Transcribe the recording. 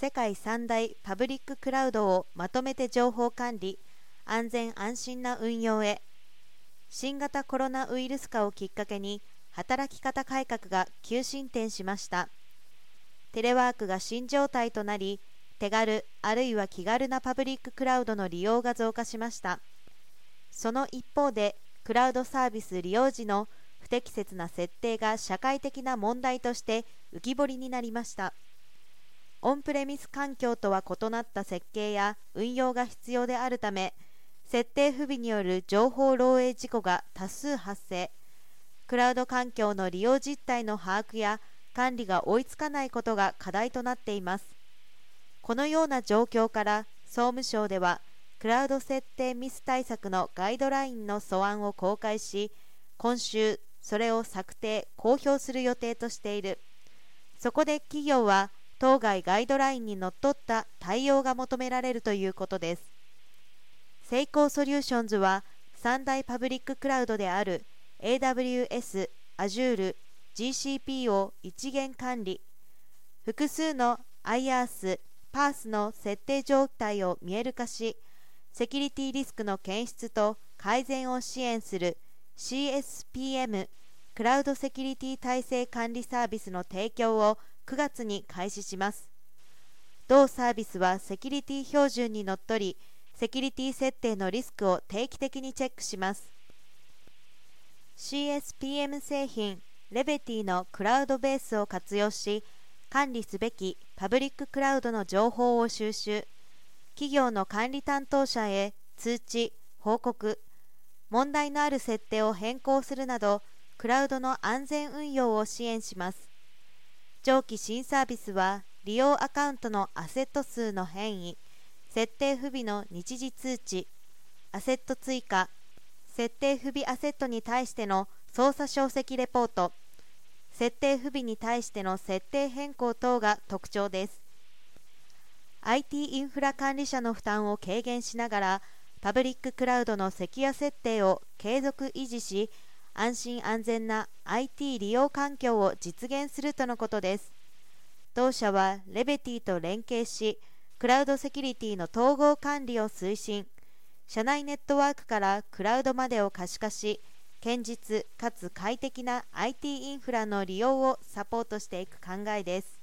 世界三大パブリッククラウドをまとめて情報管理安全安心な運用へ。新型コロナウイルス禍をきっかけに働き方改革が急進展しました。テレワークが新常態となり手軽あるいは気軽なパブリッククラウドの利用が増加しました。その一方でクラウドサービス利用時の不適切な設定が社会的な問題として浮き彫りになりました。オンプレミス環境とは異なった設計や運用が必要であるため設定不備による情報漏洩事故が多数発生。クラウド環境の利用実態の把握や管理が追いつかないことが課題となっています。このような状況から総務省ではクラウド設定ミス対策のガイドラインの素案を公開し今秋それを策定公表する予定としている。そこで企業は当該ガイドラインにのっとった対応が求められるということです。セイコーソリューションズは三大パブリッククラウドである AWS、Azure、GCP を一元管理。複数の IaaS、PaaS の設定状態を見える化しセキュリティリスクの検出と改善を支援する CSPM クラウドセキュリティ体制管理サービスの提供を9月に開始します。同サービスはセキュリティ標準にのっとりセキュリティ設定のリスクを定期的にチェックします。CSPM 製品レベティのクラウドベースを活用し管理すべきパブリッククラウドの情報を収集企業の管理担当者へ通知報告問題のある設定を変更するなどクラウドの安全運用を支援します。上記新サービスは利用アカウントのアセット数の変異設定不備の日時通知アセット追加設定不備アセットに対しての操作小石レポート設定不備に対しての設定変更等が特徴です。IT インフラ管理者の負担を軽減しながらパブリッククラウドのセキュア設定を継続維持し安心安全な IT 利用環境を実現するとのことです。同社はレベティと連携しクラウドセキュリティの統合管理を推進。社内ネットワークからクラウドまでを可視化し堅実かつ快適な IT インフラの利用をサポートしていく考えです。